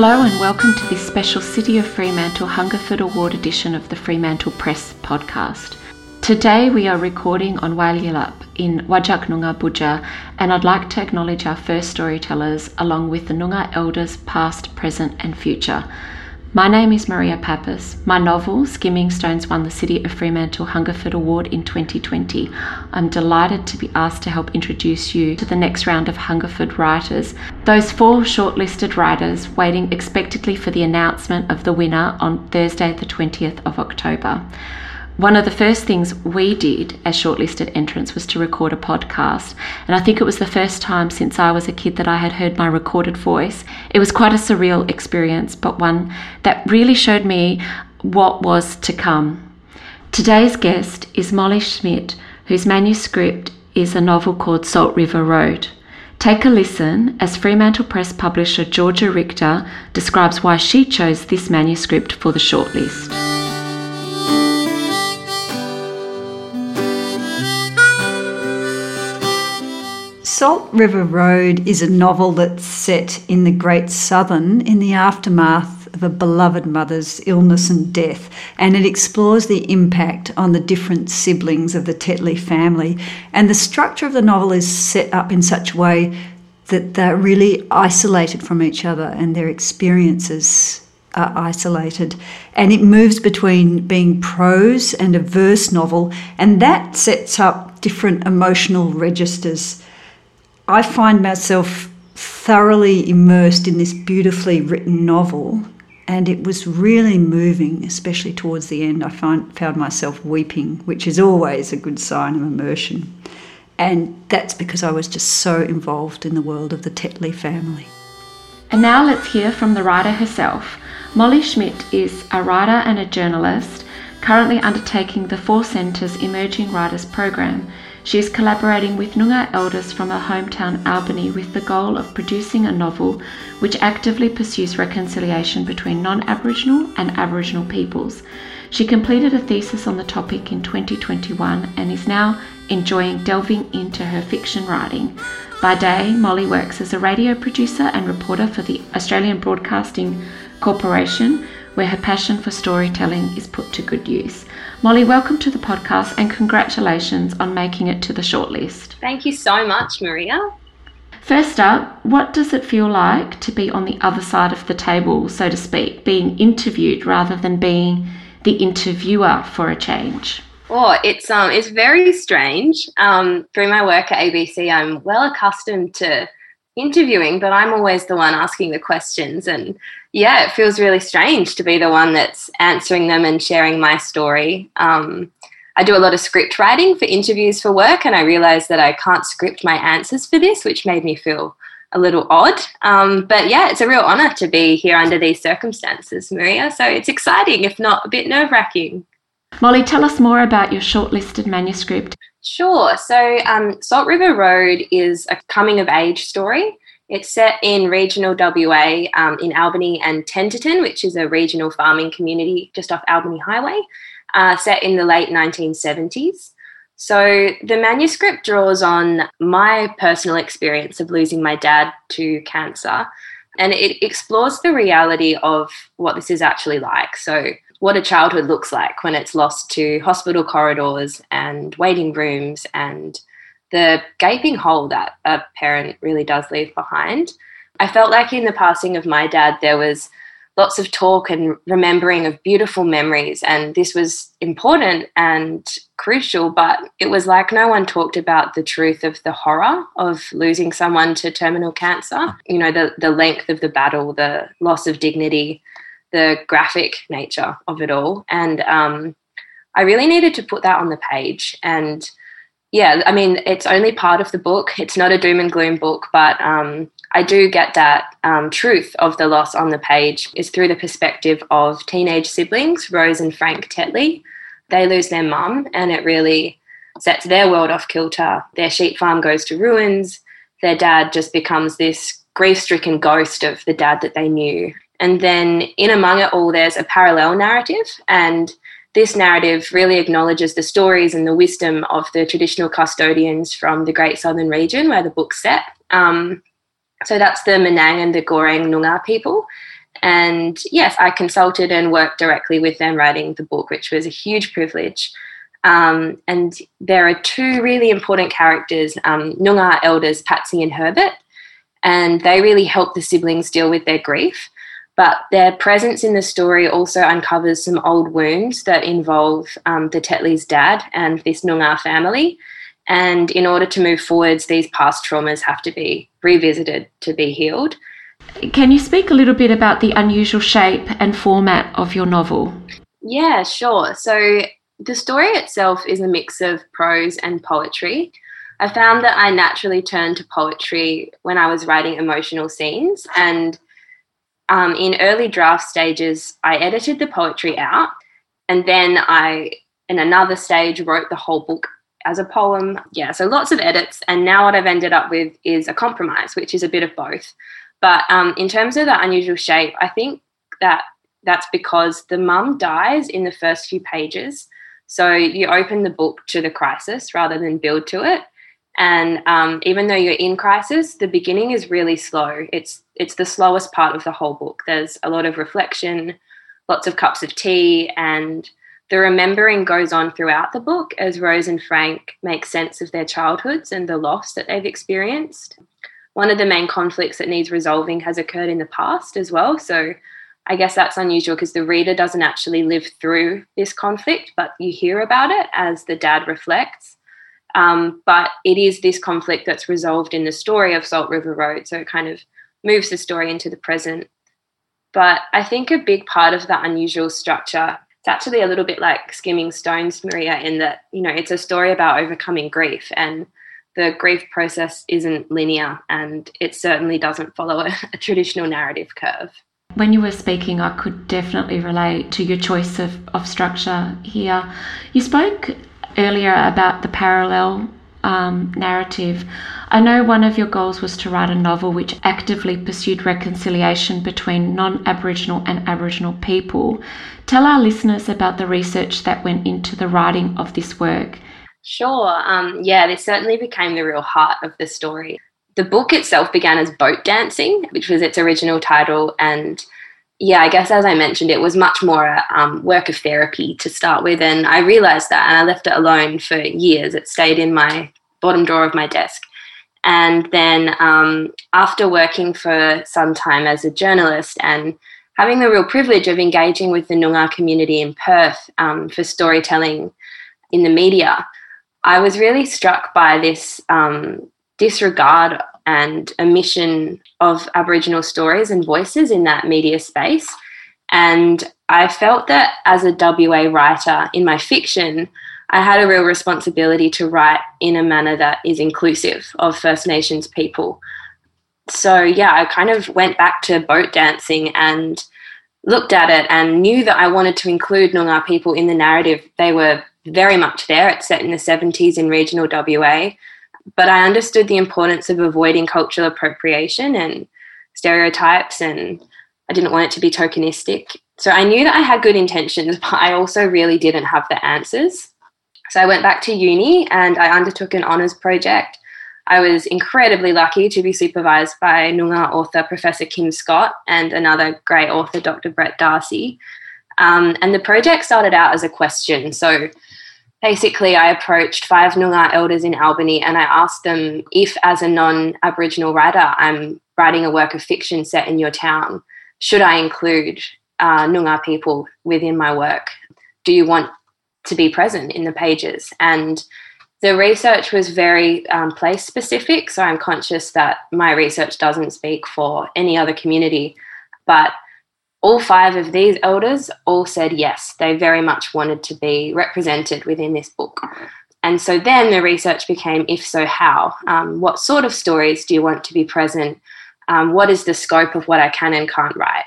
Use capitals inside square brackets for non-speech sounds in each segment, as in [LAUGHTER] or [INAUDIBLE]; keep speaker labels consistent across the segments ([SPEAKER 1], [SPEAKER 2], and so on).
[SPEAKER 1] Hello and welcome to this special City of Fremantle Hungerford Award edition of the Fremantle Press podcast. Today we are recording on Walyallup in Whadjuk Noongar Budja and I'd like to acknowledge our first storytellers along with the Noongar elders past, present and future. My name is Maria Papas. My novel, Skimming Stones, won the City of Fremantle Hungerford Award in 2020. I'm delighted to be asked to help introduce you to the next round of Hungerford writers. Those four shortlisted writers waiting expectantly for the announcement of the winner on Thursday, the 20th of October one of the first things we did as shortlisted entrants was to record a podcast. And I think it was the first time since I was a kid that I had heard my recorded voice. It was quite a surreal experience, but one that really showed me what was to come. Today's guest is Molly Schmidt, whose manuscript is a novel called Salt River Road. Take a listen as Fremantle Press publisher Georgia Richter describes why she chose this manuscript for the shortlist.
[SPEAKER 2] Salt River Road is a novel that's set in the Great Southern in the aftermath of a beloved mother's illness and death, and it explores the impact on the different siblings of the Tetley family. And the structure of the novel is set up in such a way that they're really isolated from each other and their experiences are isolated. And it moves between being prose and a verse novel, and that sets up different emotional registers I find myself thoroughly immersed in this beautifully written novel, and it was really moving, especially towards the end. I find, found myself weeping, which is always a good sign of immersion. And that's because I was just so involved in the world of the Tetley family.
[SPEAKER 1] And now let's hear from the writer herself. Molly Schmidt is a writer and a journalist currently undertaking the Four Centres Emerging Writers Program she is collaborating with Noongar elders from her hometown Albany with the goal of producing a novel which actively pursues reconciliation between non Aboriginal and Aboriginal peoples. She completed a thesis on the topic in 2021 and is now enjoying delving into her fiction writing. By day, Molly works as a radio producer and reporter for the Australian Broadcasting Corporation, where her passion for storytelling is put to good use. Molly, welcome to the podcast and congratulations on making it to the shortlist.
[SPEAKER 3] Thank you so much, Maria.
[SPEAKER 1] First up, what does it feel like to be on the other side of the table, so to speak, being interviewed rather than being the interviewer for a change?
[SPEAKER 3] Oh, it's um, it's very strange. Um, through my work at ABC, I'm well accustomed to interviewing, but I'm always the one asking the questions, and yeah, it feels really strange to be the one that's answering them and sharing my story. Um, I do a lot of script writing for interviews for work, and I realized that I can't script my answers for this, which made me feel a little odd. Um, but yeah, it's a real honor to be here under these circumstances, Maria. So it's exciting, if not a bit nerve wracking.
[SPEAKER 1] Molly, tell us more about your shortlisted manuscript.
[SPEAKER 3] Sure. So, um, Salt River Road is a coming of age story. It's set in regional WA um, in Albany and Tenterden, which is a regional farming community just off Albany Highway, uh, set in the late 1970s. So the manuscript draws on my personal experience of losing my dad to cancer, and it explores the reality of what this is actually like. So, what a childhood looks like when it's lost to hospital corridors and waiting rooms and the gaping hole that a parent really does leave behind. I felt like in the passing of my dad, there was lots of talk and remembering of beautiful memories, and this was important and crucial, but it was like no one talked about the truth of the horror of losing someone to terminal cancer. You know, the, the length of the battle, the loss of dignity, the graphic nature of it all. And um, I really needed to put that on the page. And yeah, I mean, it's only part of the book. It's not a doom and gloom book, but um, I do get that um, truth of the loss on the page is through the perspective of teenage siblings, Rose and Frank Tetley. They lose their mum, and it really sets their world off kilter. Their sheep farm goes to ruins. Their dad just becomes this grief stricken ghost of the dad that they knew. And then in among it all, there's a parallel narrative, and this narrative really acknowledges the stories and the wisdom of the traditional custodians from the Great Southern region where the book's set. Um, so that's the Menang and the Goreng Noongar people. And yes, I consulted and worked directly with them writing the book, which was a huge privilege. Um, and there are two really important characters, um, Noongar elders Patsy and Herbert, and they really help the siblings deal with their grief. But their presence in the story also uncovers some old wounds that involve um, the Tetley's dad and this Noongar family. And in order to move forwards, these past traumas have to be revisited to be healed.
[SPEAKER 1] Can you speak a little bit about the unusual shape and format of your novel?
[SPEAKER 3] Yeah, sure. So the story itself is a mix of prose and poetry. I found that I naturally turned to poetry when I was writing emotional scenes. And um, in early draft stages, I edited the poetry out. And then I, in another stage, wrote the whole book as a poem. Yeah, so lots of edits. And now what I've ended up with is a compromise, which is a bit of both. But um, in terms of the unusual shape, I think that that's because the mum dies in the first few pages. So you open the book to the crisis rather than build to it. And um, even though you're in crisis, the beginning is really slow. It's it's the slowest part of the whole book. There's a lot of reflection, lots of cups of tea, and the remembering goes on throughout the book as Rose and Frank make sense of their childhoods and the loss that they've experienced. One of the main conflicts that needs resolving has occurred in the past as well. So I guess that's unusual because the reader doesn't actually live through this conflict, but you hear about it as the dad reflects. Um, but it is this conflict that's resolved in the story of Salt River Road. So it kind of moves the story into the present. But I think a big part of that unusual structure, it's actually a little bit like skimming stones, Maria, in that, you know, it's a story about overcoming grief. And the grief process isn't linear and it certainly doesn't follow a, [LAUGHS] a traditional narrative curve.
[SPEAKER 1] When you were speaking, I could definitely relate to your choice of, of structure here. You spoke earlier about the parallel um, narrative. I know one of your goals was to write a novel which actively pursued reconciliation between non Aboriginal and Aboriginal people. Tell our listeners about the research that went into the writing of this work.
[SPEAKER 3] Sure. Um, yeah, this certainly became the real heart of the story. The book itself began as Boat Dancing, which was its original title, and yeah, I guess as I mentioned, it was much more a um, work of therapy to start with. And I realized that and I left it alone for years. It stayed in my bottom drawer of my desk. And then um, after working for some time as a journalist and having the real privilege of engaging with the Noongar community in Perth um, for storytelling in the media, I was really struck by this um, disregard and omission of Aboriginal stories and voices in that media space. And I felt that as a WA writer in my fiction, I had a real responsibility to write in a manner that is inclusive of First Nations people. So, yeah, I kind of went back to boat dancing and looked at it and knew that I wanted to include Noongar people in the narrative. They were very much there. It's set in the 70s in regional WA but I understood the importance of avoiding cultural appropriation and stereotypes, and I didn't want it to be tokenistic. So I knew that I had good intentions, [LAUGHS] but I also really didn't have the answers. So I went back to uni and I undertook an honours project. I was incredibly lucky to be supervised by Noongar author Professor Kim Scott and another great author, Dr. Brett D'Arcy. Um, and the project started out as a question. So basically I approached five Noongar elders in Albany and I asked them if, as a non Aboriginal writer, I'm writing a work of fiction set in your town, should I include uh, Noongar people within my work? Do you want to be present in the pages? And the research was very um, place specific, so I'm conscious that my research doesn't speak for any other community. But all five of these elders all said yes, they very much wanted to be represented within this book. And so then the research became if so, how? Um, what sort of stories do you want to be present? Um, what is the scope of what I can and can't write?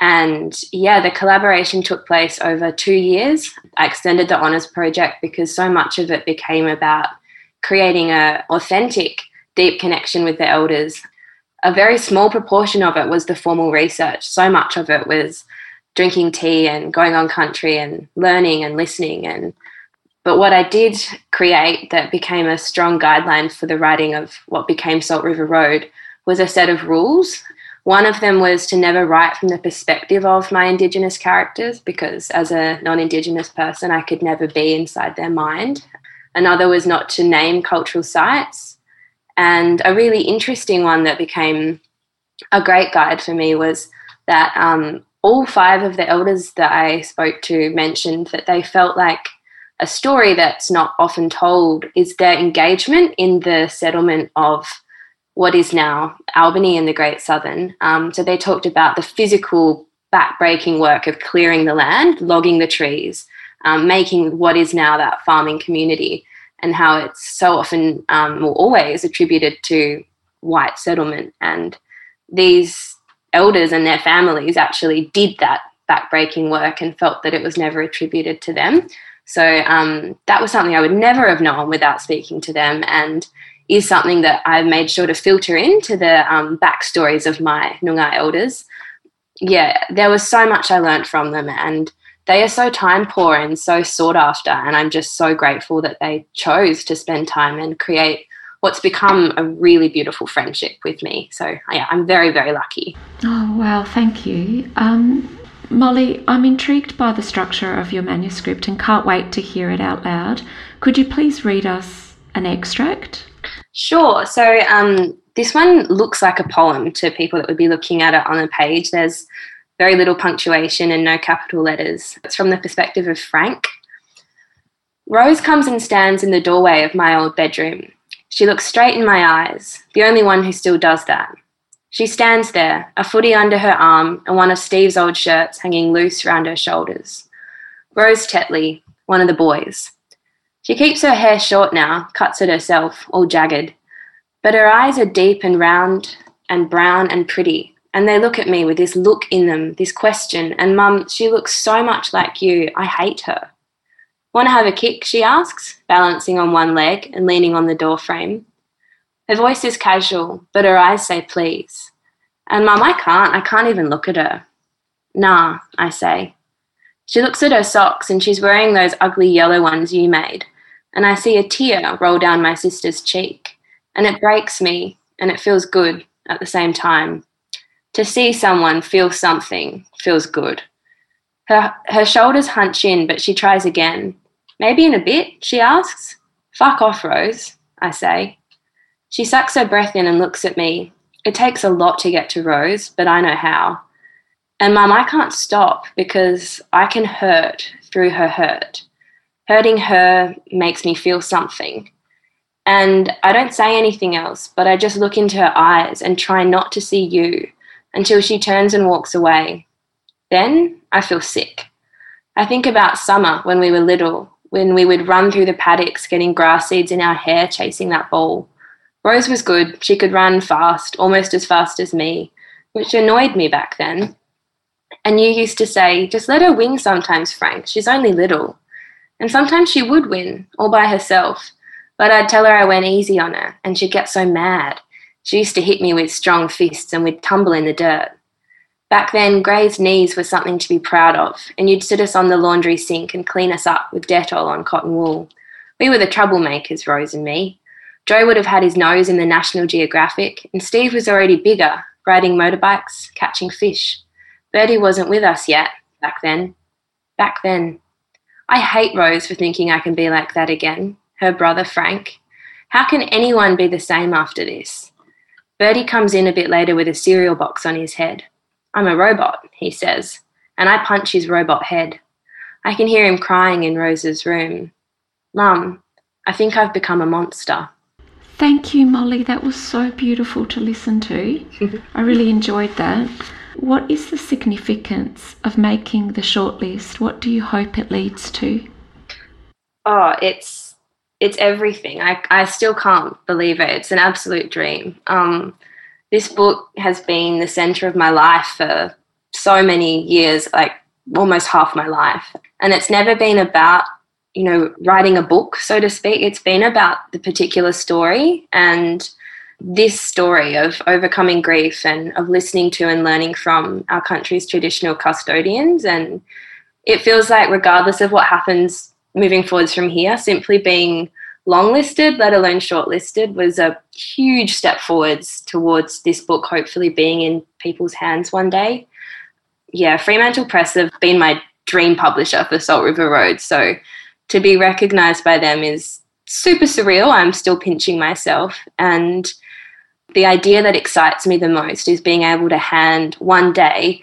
[SPEAKER 3] And yeah, the collaboration took place over two years. I extended the honours project because so much of it became about creating an authentic, deep connection with the elders a very small proportion of it was the formal research. So much of it was drinking tea and going on country and learning and listening and but what I did create that became a strong guideline for the writing of what became Salt River Road was a set of rules One of them was to never write from the perspective of my Indigenous characters because, as a non Indigenous person, I could never be inside their mind. Another was not to name cultural sites. And a really interesting one that became a great guide for me was that um, all five of the elders that I spoke to mentioned that they felt like a story that's not often told is their engagement in the settlement of what is now Albany and the Great Southern. Um, so they talked about the physical backbreaking work of clearing the land, logging the trees, um, making what is now that farming community, and how it's so often um, or always attributed to white settlement. And these elders and their families actually did that backbreaking work and felt that it was never attributed to them. So um, that was something I would never have known without speaking to them. And is something that I've made sure to filter into the um, backstories of my Noongar elders. Yeah, there was so much I learned from them, and they are so time poor and so sought after. And I'm just so grateful that they chose to spend time and create what's become a really beautiful friendship with me. So, yeah, I'm very, very lucky.
[SPEAKER 1] Oh, wow, thank you. Um, Molly, I'm intrigued by the structure of your manuscript and can't wait to hear it out loud. Could you please read us an extract?
[SPEAKER 3] Sure. So um, this one looks like a poem to people that would be looking at it on a page. There's very little punctuation and no capital letters. It's from the perspective of Frank. Rose comes and stands in the doorway of my old bedroom. She looks straight in my eyes, the only one who still does that. She stands there, a footy under her arm and one of Steve's old shirts hanging loose round her shoulders. Rose Tetley, one of the boys. She keeps her hair short now, cuts it herself, all jagged. But her eyes are deep and round and brown and pretty, and they look at me with this look in them, this question. And Mum, she looks so much like you. I hate her. Want to have a kick? she asks, balancing on one leg and leaning on the door frame. Her voice is casual, but her eyes say please. And Mum, I can't. I can't even look at her. Nah, I say. She looks at her socks and she's wearing those ugly yellow ones you made and I see a tear roll down my sister's cheek, and it breaks me and it feels good at the same time. To see someone feel something feels good. Her, her shoulders hunch in, but she tries again. Maybe in a bit, she asks. Fuck off, Rose, I say. She sucks her breath in and looks at me. It takes a lot to get to Rose, but I know how. And Mum, I can't stop because I can hurt through her hurt hurting her makes me feel something. And I don't say anything else, but I just look into her eyes and try not to see you until she turns and walks away. Then I feel sick. I think about summer when we were little, when we would run through the paddocks getting grass seeds in our hair chasing that ball. Rose was good. She could run fast, almost as fast as me, which annoyed me back then. And you used to say, just let her win sometimes, Frank. She's only little. And sometimes she would win, all by herself. But I'd tell her I went easy on her, and she'd get so mad. She used to hit me with strong fists, and we'd tumble in the dirt. Back then, grazed knees were something to be proud of, and you'd sit us on the laundry sink and clean us up with Dettol on cotton wool. We were the troublemakers, Rose and me. Joe would have had his nose in the National Geographic, and Steve was already bigger, riding motorbikes, catching fish. Bertie wasn't with us yet, back then. Back then. I hate Rose for thinking I can be like that again, her brother Frank. How can anyone be the same after this? Bertie comes in a bit later with a cereal box on his head. I'm a robot, he says, and I punch his robot head. I can hear him crying in Rose's room. Mum, I think I've become a monster.
[SPEAKER 1] Thank you, Molly. That was so beautiful to listen to. [LAUGHS] I really enjoyed that. What is the significance of making the shortlist? What do you hope it leads to?
[SPEAKER 3] Oh, it's it's everything. I, I still can't believe it. It's an absolute dream. Um, this book has been the center of my life for so many years, like almost half my life. And it's never been about, you know, writing a book, so to speak. It's been about the particular story and this story of overcoming grief and of listening to and learning from our country's traditional custodians. And it feels like, regardless of what happens moving forwards from here, simply being longlisted, let alone shortlisted, was a huge step forwards towards this book hopefully being in people's hands one day. Yeah, Fremantle Press have been my dream publisher for Salt River Road. So to be recognized by them is super surreal. I'm still pinching myself. And the idea that excites me the most is being able to hand one day,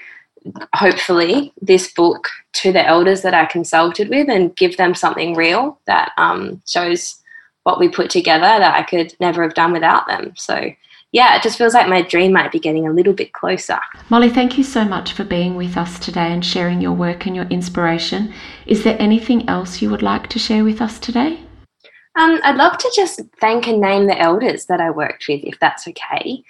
[SPEAKER 3] hopefully, this book to the elders that I consulted with and give them something real that um, shows what we put together that I could never have done without them. So, yeah, it just feels like my dream might be getting a little bit closer.
[SPEAKER 1] Molly, thank you so much for being with us today and sharing your work and your inspiration. Is there anything else you would like to share with us today?
[SPEAKER 3] Um, I'd love to just thank and name the elders that I worked with, if that's okay.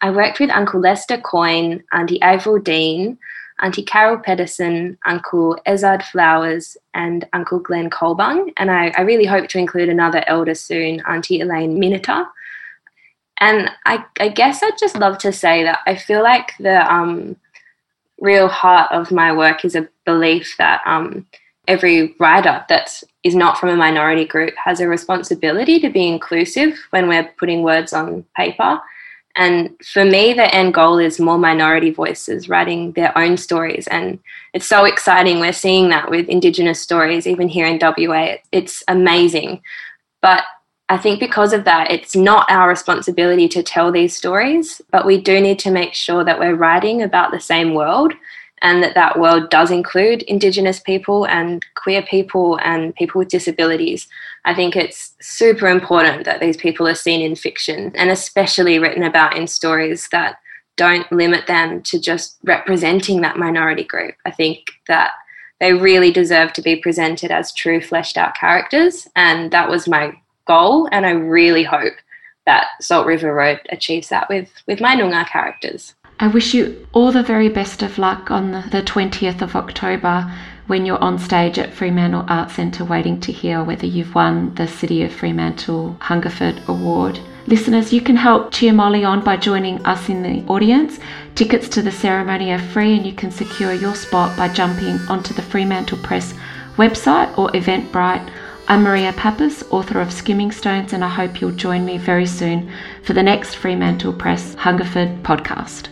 [SPEAKER 3] I worked with Uncle Lester Coyne, Auntie Avril Dean, Auntie Carol Pettersen, Uncle Ezzard Flowers, and Uncle Glenn Colbung. And I, I, really hope to include another elder soon, Auntie Elaine Miniter. And I, I, guess I'd just love to say that I feel like the um, real heart of my work is a belief that um, every writer that is not from a minority group has a responsibility to be inclusive when we're putting words on paper. And for me, the end goal is more minority voices writing their own stories. And it's so exciting. We're seeing that with Indigenous stories, even here in WA. It's amazing. But I think because of that, it's not our responsibility to tell these stories, but we do need to make sure that we're writing about the same world and that that world does include Indigenous people and queer people and people with disabilities. I think it's super important that these people are seen in fiction and especially written about in stories that don't limit them to just representing that minority group. I think that they really deserve to be presented as true fleshed out characters and that was my goal and I really hope that Salt River Road achieves that with with my Noongar characters.
[SPEAKER 1] I wish you all the very best of luck on the, 20th of October when you're on stage at Fremantle Arts Centre waiting to hear whether you've won the City of Fremantle Hungerford Award. Listeners, you can help cheer Molly on by joining us in the audience. Tickets to the ceremony are free and you can secure your spot by jumping onto the Fremantle Press website or Eventbrite. I'm Maria Papas, author of Skimming Stones, and I hope you'll join me very soon for the next Fremantle Press Hungerford podcast.